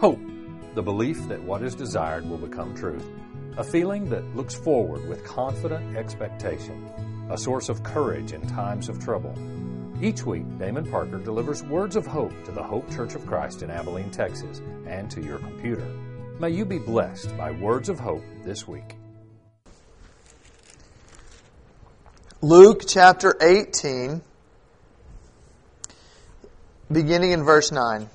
Hope, the belief that what is desired will become truth. A feeling that looks forward with confident expectation. A source of courage in times of trouble. Each week, Damon Parker delivers words of hope to the Hope Church of Christ in Abilene, Texas, and to your computer. May you be blessed by words of hope this week. Luke chapter 18, beginning in verse 9.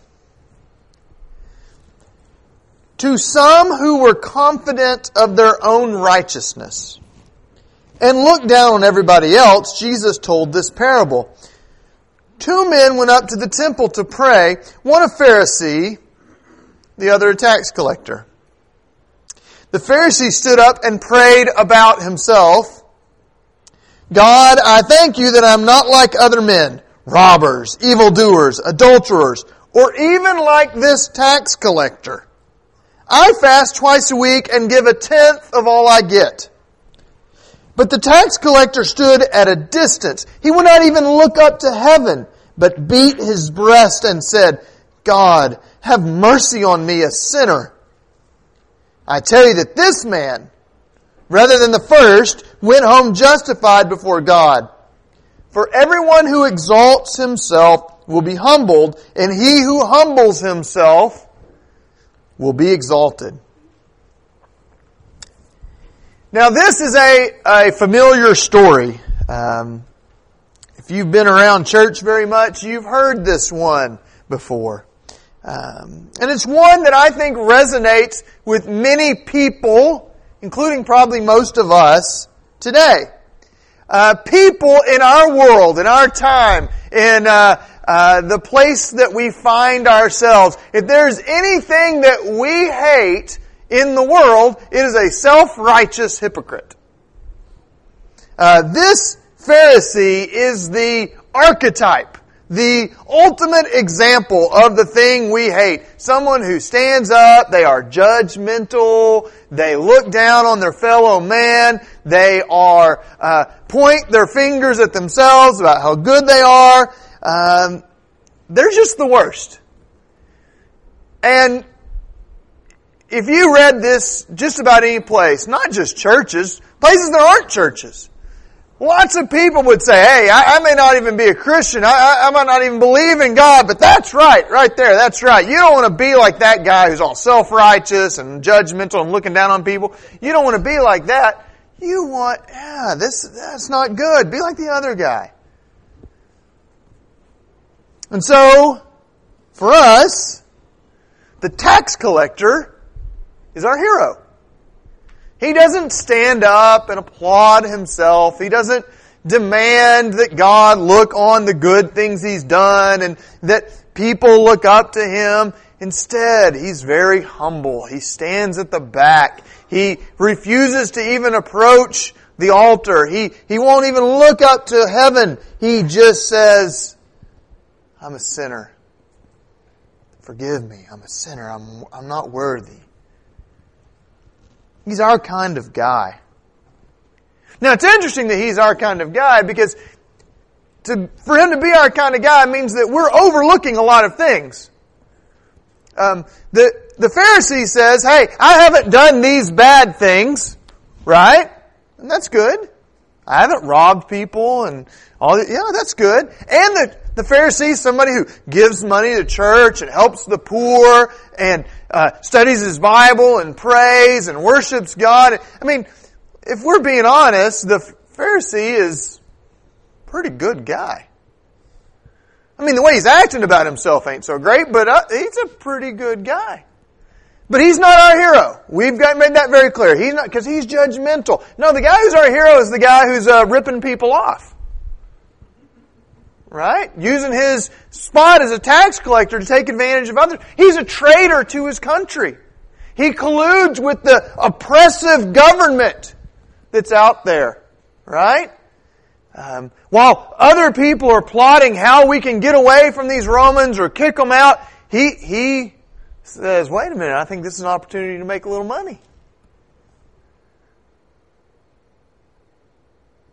To some who were confident of their own righteousness and looked down on everybody else, Jesus told this parable. Two men went up to the temple to pray, one a Pharisee, the other a tax collector. The Pharisee stood up and prayed about himself. God, I thank you that I'm not like other men, robbers, evildoers, adulterers, or even like this tax collector. I fast twice a week and give a tenth of all I get. But the tax collector stood at a distance. He would not even look up to heaven, but beat his breast and said, God, have mercy on me, a sinner. I tell you that this man, rather than the first, went home justified before God. For everyone who exalts himself will be humbled, and he who humbles himself will be exalted. Now, this is a, a familiar story. Um, if you've been around church very much, you've heard this one before. Um, and it's one that I think resonates with many people, including probably most of us today. Uh, people in our world, in our time, in uh, uh, the place that we find ourselves. If there's anything that we hate in the world, it is a self-righteous hypocrite. Uh, this Pharisee is the archetype, the ultimate example of the thing we hate. Someone who stands up, they are judgmental, they look down on their fellow man, they are uh, point their fingers at themselves about how good they are, um, they're just the worst. And if you read this just about any place, not just churches, places there aren't churches, lots of people would say, hey, I, I may not even be a Christian, I, I, I might not even believe in God, but that's right, right there, that's right. You don't want to be like that guy who's all self-righteous and judgmental and looking down on people. You don't want to be like that. You want, yeah, this, that's not good. Be like the other guy. And so, for us, the tax collector is our hero. He doesn't stand up and applaud himself. He doesn't demand that God look on the good things he's done and that people look up to him. Instead, he's very humble. He stands at the back. He refuses to even approach the altar. He, he won't even look up to heaven. He just says, I'm a sinner. Forgive me. I'm a sinner. I'm, I'm not worthy. He's our kind of guy. Now, it's interesting that he's our kind of guy because to, for him to be our kind of guy means that we're overlooking a lot of things. Um, the, the Pharisee says, hey, I haven't done these bad things, right? And that's good. I haven't robbed people and all that. Yeah, that's good. And the, the Pharisee is somebody who gives money to church and helps the poor and uh, studies his Bible and prays and worships God. I mean, if we're being honest, the Pharisee is a pretty good guy. I mean, the way he's acting about himself ain't so great, but uh, he's a pretty good guy. But he's not our hero. We've got made that very clear. He's not because he's judgmental. No, the guy who's our hero is the guy who's uh, ripping people off right? Using his spot as a tax collector to take advantage of others. He's a traitor to his country. He colludes with the oppressive government that's out there, right? Um, while other people are plotting how we can get away from these Romans or kick them out, he, he says, wait a minute, I think this is an opportunity to make a little money.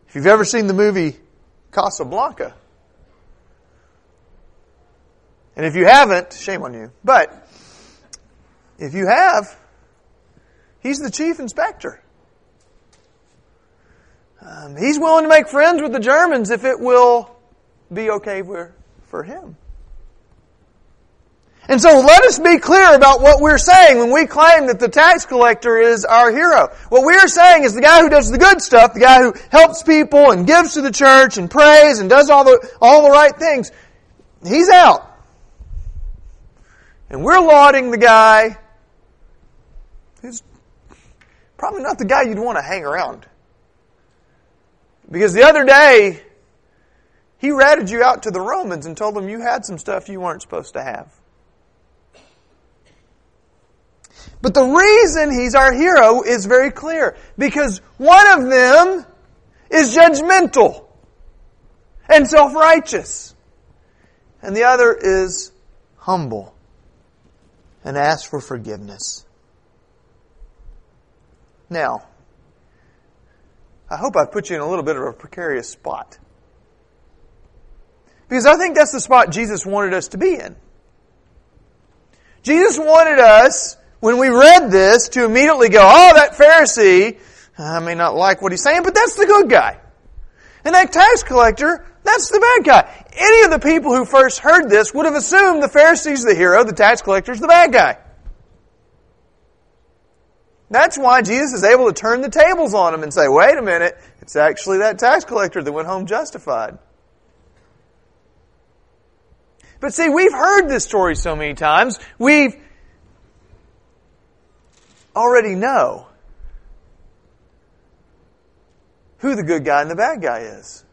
If you've ever seen the movie Casablanca, and if you haven't, shame on you. But If you have, he's the chief inspector. Um, he's willing to make friends with the Germans if it will be okay for, for him. And so let us be clear about what we're saying when we claim that the tax collector is our hero. What we are saying is the guy who does the good stuff, the guy who helps people and gives to the church and prays and does all the, all the right things, he's out. And we're lauding the guy who's probably not the guy you'd want to hang around. Because the other day, he ratted you out to the Romans and told them you had some stuff you weren't supposed to have. But the reason he's our hero is very clear. Because one of them is judgmental and self-righteous. And the other is humble and ask for forgiveness. Now, I hope I've put you in a little bit of a precarious spot. Because I think that's the spot Jesus wanted us to be in. Jesus wanted us when we read this to immediately go, oh, that Pharisee, I may not like what he's saying, but that's the good guy. And that tax collector, that's the bad guy. Any of the people who first heard this would have assumed the Pharisee's the hero, the tax collector's the bad guy. That's why Jesus is able to turn the tables on him and say, wait a minute, it's actually that tax collector that went home justified. But see, we've heard this story so many times, we've already know who the good guy and the bad guy is.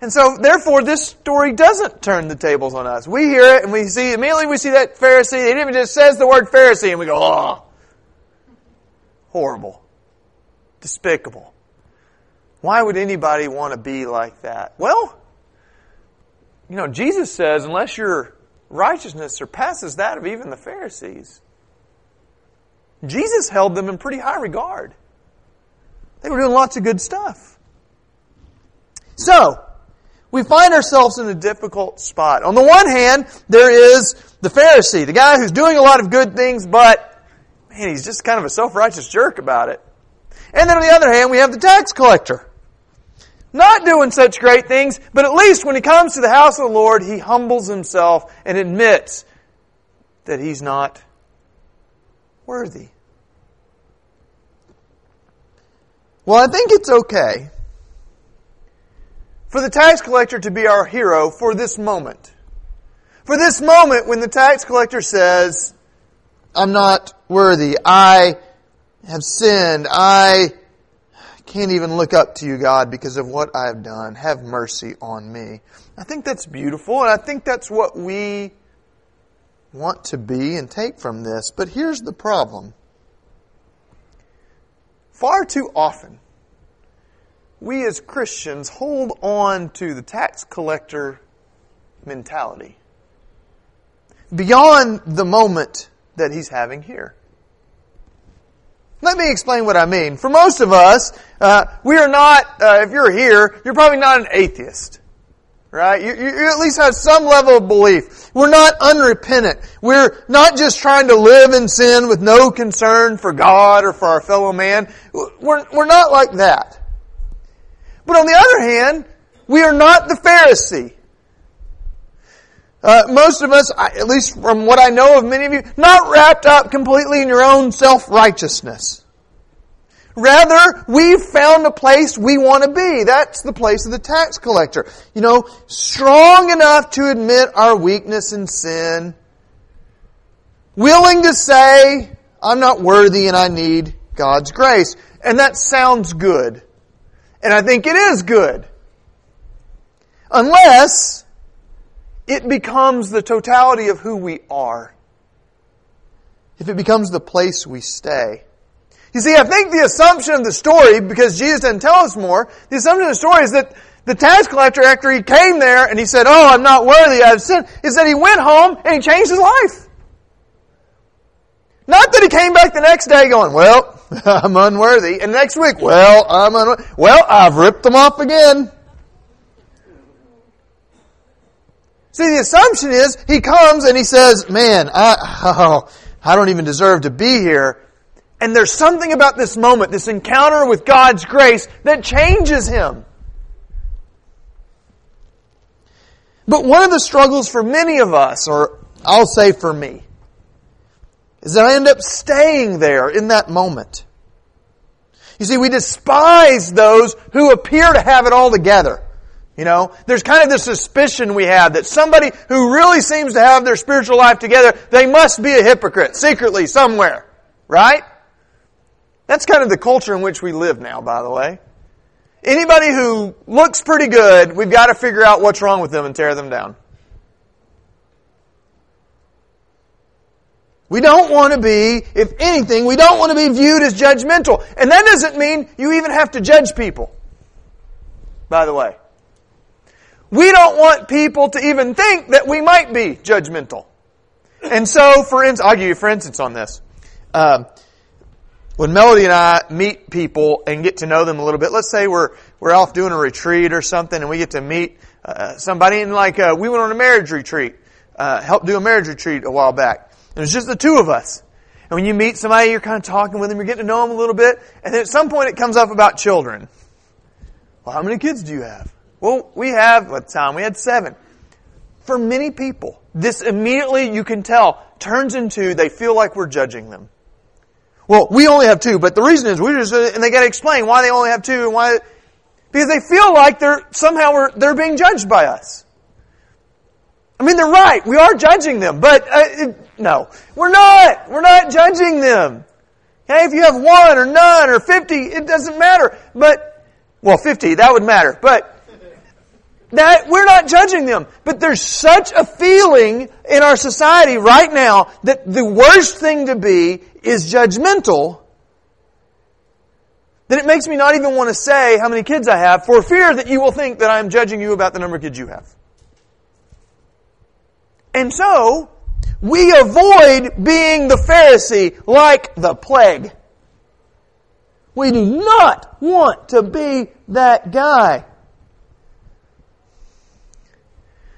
And so, therefore, this story doesn't turn the tables on us. We hear it and we see, immediately we see that Pharisee, it even just says the word Pharisee and we go, oh, horrible, despicable. Why would anybody want to be like that? Well, you know, Jesus says, unless your righteousness surpasses that of even the Pharisees, Jesus held them in pretty high regard. They were doing lots of good stuff. So, we find ourselves in a difficult spot. On the one hand, there is the Pharisee, the guy who's doing a lot of good things, but man, he's just kind of a self-righteous jerk about it. And then on the other hand, we have the tax collector. Not doing such great things, but at least when he comes to the house of the Lord, he humbles himself and admits that he's not worthy. Well, I think it's okay for the tax collector to be our hero for this moment. For this moment when the tax collector says, I'm not worthy. I have sinned. I can't even look up to you, God, because of what I have done. Have mercy on me. I think that's beautiful, and I think that's what we want to be and take from this. But here's the problem. Far too often, we as Christians hold on to the tax collector mentality. Beyond the moment that he's having here. Let me explain what I mean. For most of us, uh, we are not, uh, if you're here, you're probably not an atheist. Right? You, you at least have some level of belief. We're not unrepentant. We're not just trying to live in sin with no concern for God or for our fellow man. We're, we're not like that. But on the other hand, we are not the Pharisee. Uh, most of us, at least from what I know of many of you, not wrapped up completely in your own self-righteousness. Rather, we've found a place we want to be. That's the place of the tax collector. You know, strong enough to admit our weakness and sin. Willing to say, I'm not worthy and I need God's grace. And that sounds good. And I think it is good. Unless it becomes the totality of who we are. If it becomes the place we stay. You see, I think the assumption of the story, because Jesus didn't tell us more, the assumption of the story is that the tax collector, after he came there and he said, Oh, I'm not worthy, I've sinned, is that he went home and he changed his life. Not that he came back the next day going, Well, I'm unworthy. And next week, Well, I'm unworthy. Well, I've ripped them off again. See, the assumption is he comes and he says, man, I, oh, I don't even deserve to be here. And there's something about this moment, this encounter with God's grace, that changes him. But one of the struggles for many of us, or I'll say for me, is that I end up staying there in that moment. You see, we despise those who appear to have it all together. You know, there's kind of this suspicion we have that somebody who really seems to have their spiritual life together, they must be a hypocrite secretly somewhere. Right? That's kind of the culture in which we live now, by the way. Anybody who looks pretty good, we've got to figure out what's wrong with them and tear them down. We don't want to be, if anything, we don't want to be viewed as judgmental. And that doesn't mean you even have to judge people. By the way. We don't want people to even think that we might be judgmental. And so, for instance, I'll give you for instance on this. Um, when Melody and I meet people and get to know them a little bit, let's say we're we're off doing a retreat or something, and we get to meet uh, somebody, and like uh, we went on a marriage retreat, uh, helped do a marriage retreat a while back. It was just the two of us. And when you meet somebody, you're kind of talking with them, you're getting to know them a little bit, and then at some point it comes up about children. Well, how many kids do you have? Well, we have, what time? We had seven. For many people, this immediately, you can tell, turns into they feel like we're judging them. Well, we only have two, but the reason is we just, and they gotta explain why they only have two and why, because they feel like they're, somehow they're being judged by us. I mean, they're right. We are judging them, but, uh, it, no. We're not. We're not judging them. Okay, if you have one or none or fifty, it doesn't matter. But, well, fifty, that would matter. But, that we're not judging them, but there's such a feeling in our society right now that the worst thing to be is judgmental then it makes me not even want to say how many kids I have for fear that you will think that I'm judging you about the number of kids you have. And so, we avoid being the Pharisee like the plague. We do not want to be that guy.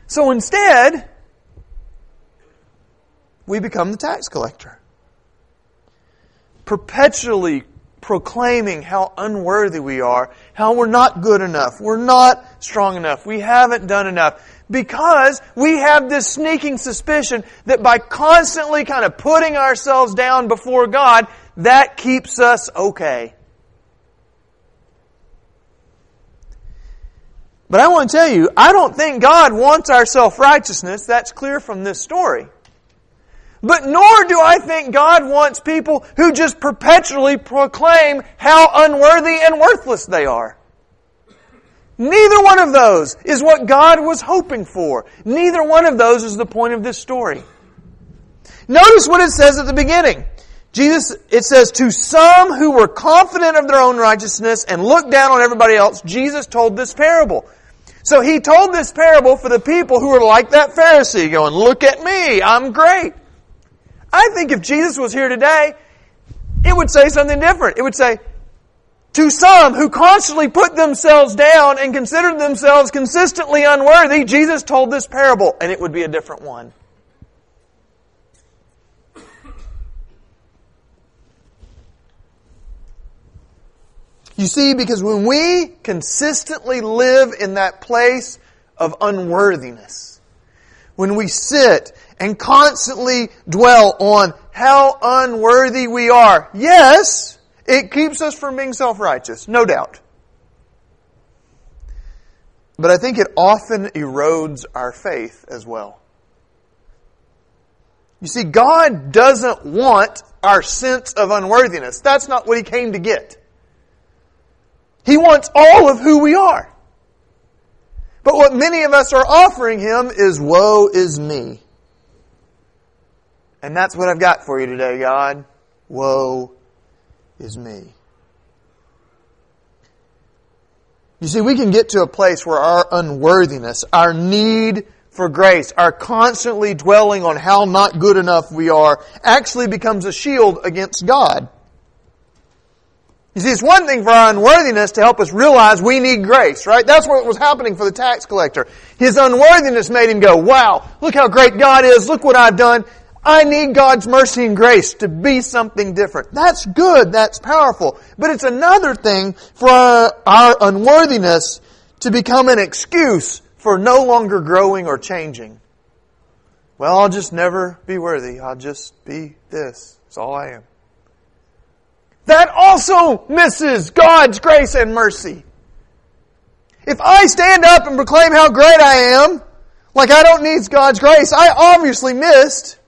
So instead, we become the tax collector. Perpetually proclaiming how unworthy we are, how we're not good enough, we're not strong enough, we haven't done enough. Because we have this sneaking suspicion that by constantly kind of putting ourselves down before God, that keeps us okay. But I want to tell you, I don't think God wants our self-righteousness. That's clear from this story. But nor do I think God wants people who just perpetually proclaim how unworthy and worthless they are. Neither one of those is what God was hoping for. Neither one of those is the point of this story. Notice what it says at the beginning. Jesus, it says, to some who were confident of their own righteousness and looked down on everybody else, Jesus told this parable. So he told this parable for the people who were like that Pharisee, going, look at me, I'm great. I think if Jesus was here today, it would say something different. It would say, to some who constantly put themselves down and considered themselves consistently unworthy, Jesus told this parable, and it would be a different one. You see, because when we consistently live in that place of unworthiness, when we sit and constantly dwell on how unworthy we are, yes, it keeps us from being self-righteous, no doubt. But I think it often erodes our faith as well. You see, God doesn't want our sense of unworthiness. That's not what He came to get. He wants all of who we are. But what many of us are offering Him is woe is me. And that's what I've got for you today, God. Woe is me. You see, we can get to a place where our unworthiness, our need for grace, our constantly dwelling on how not good enough we are, actually becomes a shield against God. You see, it's one thing for our unworthiness to help us realize we need grace, right? That's what was happening for the tax collector. His unworthiness made him go, wow, look how great God is, look what I've done. I need God's mercy and grace to be something different. That's good. That's powerful. But it's another thing for our, unworthiness to become an excuse for no longer growing or changing. Well, I'll just never be worthy. I'll just be this. That's all I am. That also misses God's grace and mercy. If I stand up and proclaim how great I am, like I don't need God's grace, I obviously missed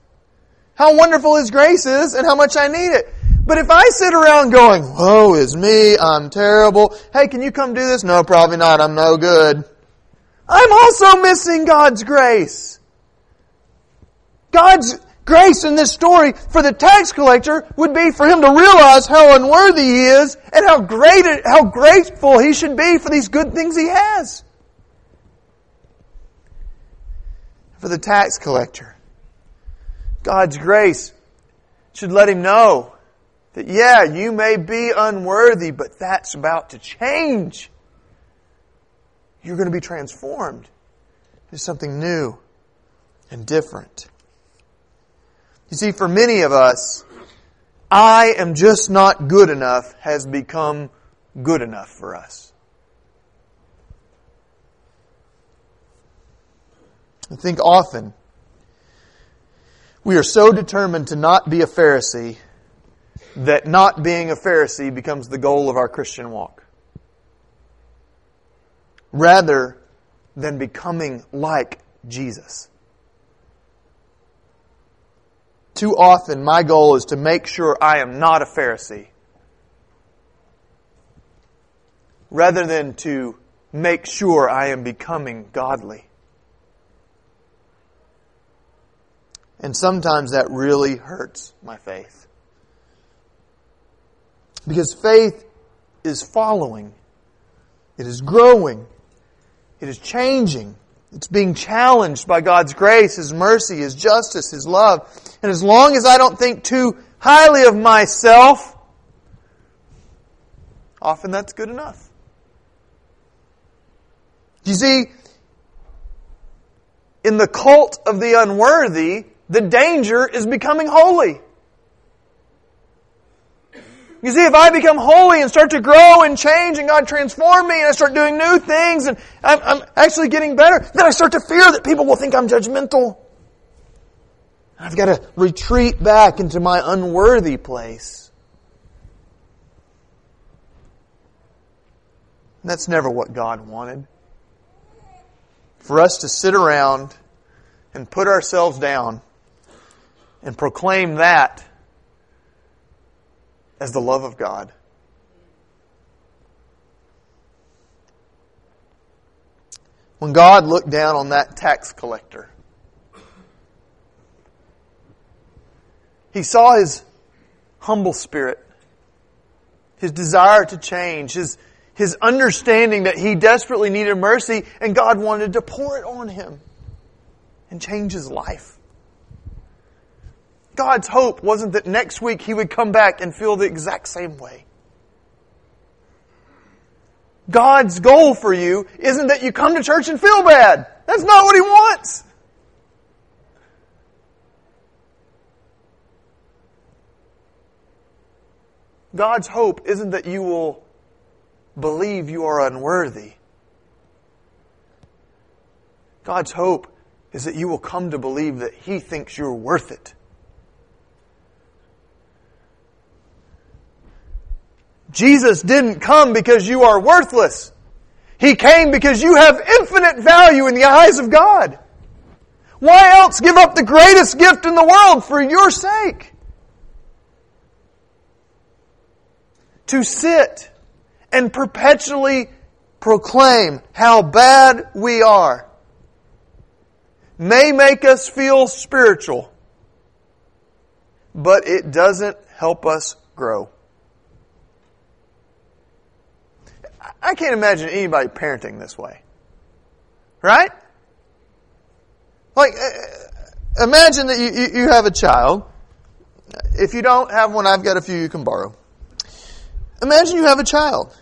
how wonderful His grace is and how much I need it. But if I sit around going, woe is me, I'm terrible, hey, can you come do this? No, probably not, I'm no good. I'm also missing God's grace. God's grace in this story for the tax collector would be for him to realize how unworthy he is and how great, how grateful he should be for these good things he has. For the tax collector, God's grace should let him know that yeah, you may be unworthy, but that's about to change. You're going to be transformed into something new and different. You see, for many of us, I am just not good enough has become good enough for us. I think often we are so determined to not be a Pharisee that not being a Pharisee becomes the goal of our Christian walk. Rather than becoming like Jesus. Too often, my goal is to make sure I am not a Pharisee rather than to make sure I am becoming godly. And sometimes that really hurts my faith. Because faith is following, it is growing, it is changing. It's being challenged by God's grace, His mercy, His justice, His love. And as long as I don't think too highly of myself, often that's good enough. You see, in the cult of the unworthy, the danger is becoming holy. You see, if I become holy and start to grow and change and God transform me and I start doing new things and I'm, I'm, actually getting better, then I start to fear that people will think I'm judgmental. I've got to retreat back into my unworthy place. And that's never what God wanted. For us to sit around and put ourselves down and proclaim that as the love of God. When God looked down on that tax collector, he saw his humble spirit, his desire to change, his, his understanding that he desperately needed mercy, and God wanted to pour it on him and change his life. God's hope wasn't that next week he would come back and feel the exact same way. God's goal for you isn't that you come to church and feel bad. That's not what he wants. God's hope isn't that you will believe you are unworthy. God's hope is that you will come to believe that He thinks you're worth it. Jesus didn't come because you are worthless. He came because you have infinite value in the eyes of God. Why else give up the greatest gift in the world for your sake? To sit and perpetually proclaim how bad we are may make us feel spiritual, but it doesn't help us grow. I can't imagine anybody parenting this way. Right? Like, uh, imagine that you, you have a child. If you don't have one, I've got a few you can borrow. Imagine you have a child.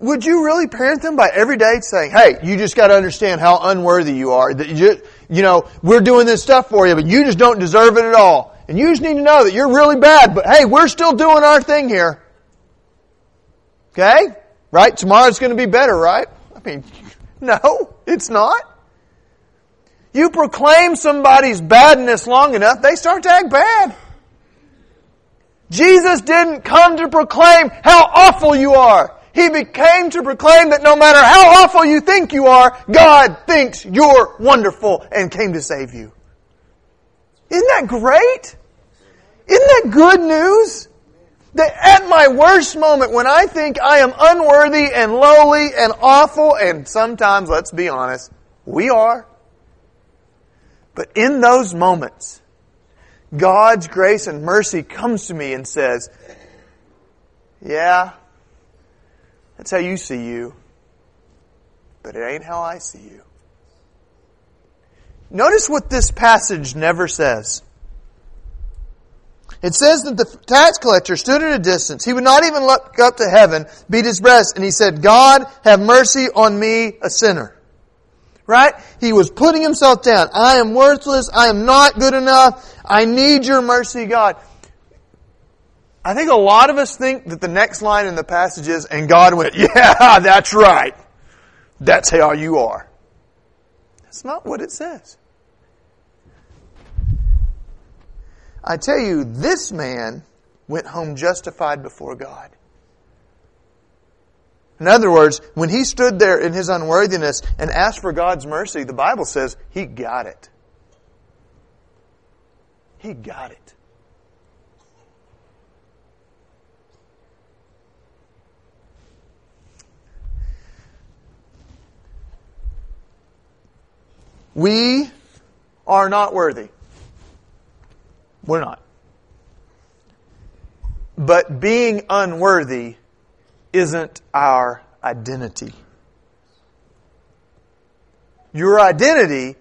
Would you really parent them by every day saying, hey, you just got to understand how unworthy you are, that you, you know, we're doing this stuff for you, but you just don't deserve it at all. And you just need to know that you're really bad, but hey, we're still doing our thing here. Okay? Right? Tomorrow's going to be better, right? I mean, no, it's not. You proclaim somebody's badness long enough, they start to act bad. Jesus didn't come to proclaim how awful you are. He became to proclaim that no matter how awful you think you are, God thinks you're wonderful and came to save you. Isn't that great? Isn't that good news? That at my worst moment, when I think I am unworthy and lowly and awful, and sometimes, let's be honest, we are. But in those moments, God's grace and mercy comes to me and says, Yeah, that's how you see you, but it ain't how I see you. Notice what this passage never says. It says that the tax collector stood at a distance. He would not even look up to heaven, beat his breast, and he said, God, have mercy on me, a sinner. Right? He was putting himself down. I am worthless. I am not good enough. I need your mercy, God. I think a lot of us think that the next line in the passage is, and God went, yeah, that's right. That's how you are. That's not what it says. I tell you, this man went home justified before God. In other words, when he stood there in his unworthiness and asked for God's mercy, the Bible says he got it. He got it. We are not worthy. We're not. But being unworthy isn't our identity. Your identity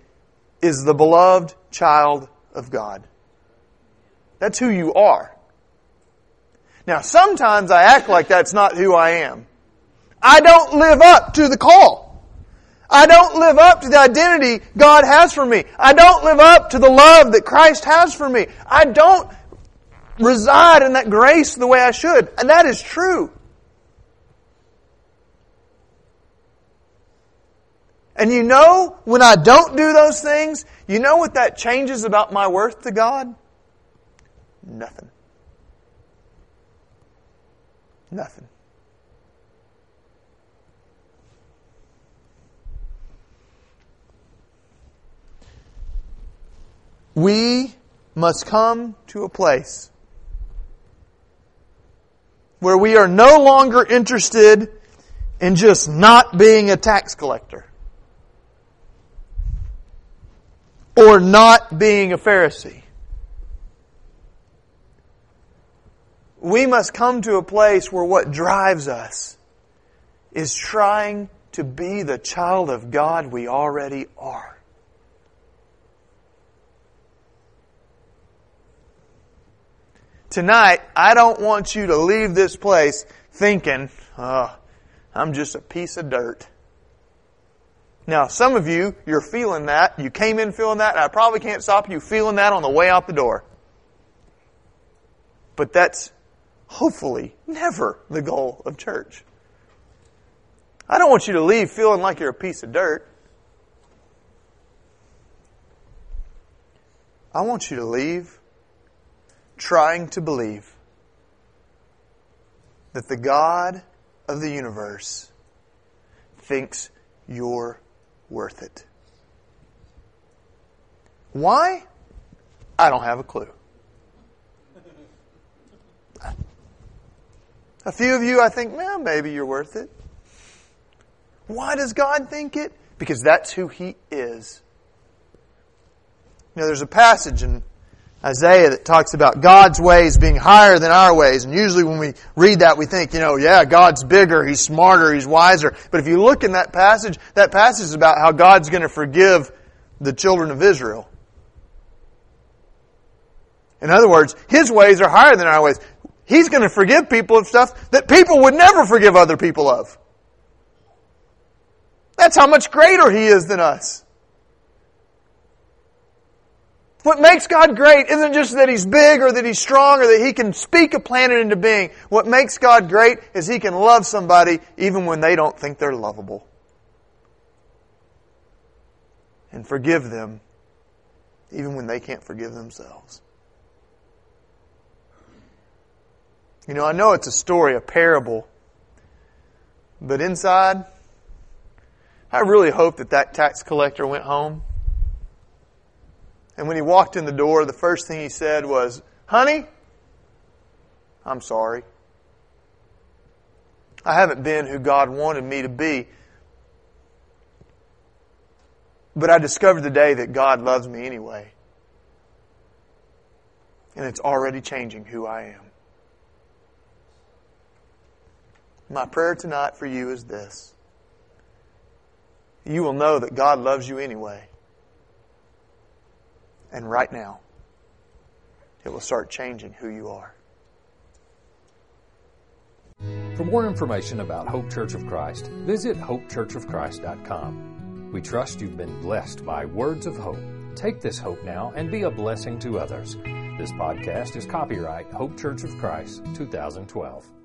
is the beloved child of God. That's who you are. Now, sometimes I act like that's not who I am. I don't live up to the call. I don't live up to the identity God has for me. I don't live up to the love that Christ has for me. I don't reside in that grace the way I should. And that is true. And you know, when I don't do those things, you know what that changes about my worth to God? Nothing. Nothing. We must come to a place where we are no longer interested in just not being a tax collector or not being a Pharisee. We must come to a place where what drives us is trying to be the child of God we already are. Tonight, I don't want you to leave this place thinking, oh, I'm just a piece of dirt. Now, some of you, you're feeling that. You came in feeling that, I probably can't stop you feeling that on the way out the door. But that's hopefully never the goal of church. I don't want you to leave feeling like you're a piece of dirt. I want you to leave trying to believe that the God of the universe thinks you're worth it. Why? I don't have a clue. A few of you, I think, well, maybe you're worth it. Why does God think it? Because that's who He is. You know, there's a passage in Isaiah that talks about God's ways being higher than our ways. And usually when we read that, we think, you know, yeah, God's bigger, He's smarter, He's wiser. But if you look in that passage, that passage is about how God's going to forgive the children of Israel. In other words, His ways are higher than our ways. He's going to forgive people of stuff that people would never forgive other people of. That's how much greater He is than us. What makes God great isn't just that He's big or that He's strong or that He can speak a planet into being. What makes God great is He can love somebody even when they don't think they're lovable. And forgive them even when they can't forgive themselves. You know, I know it's a story, a parable, but inside, I really hope that that tax collector went home. And when he walked in the door, the first thing he said was, Honey, I'm sorry. I haven't been who God wanted me to be. But I discovered today that God loves me anyway. And it's already changing who I am. My prayer tonight for you is this. You will know that God loves you anyway. And right now, it will start changing who you are. For more information about Hope Church of Christ, visit hopechurchofchrist.com. We trust you've been blessed by words of hope. Take this hope now and be a blessing to others. This podcast is copyright Hope Church of Christ 2012.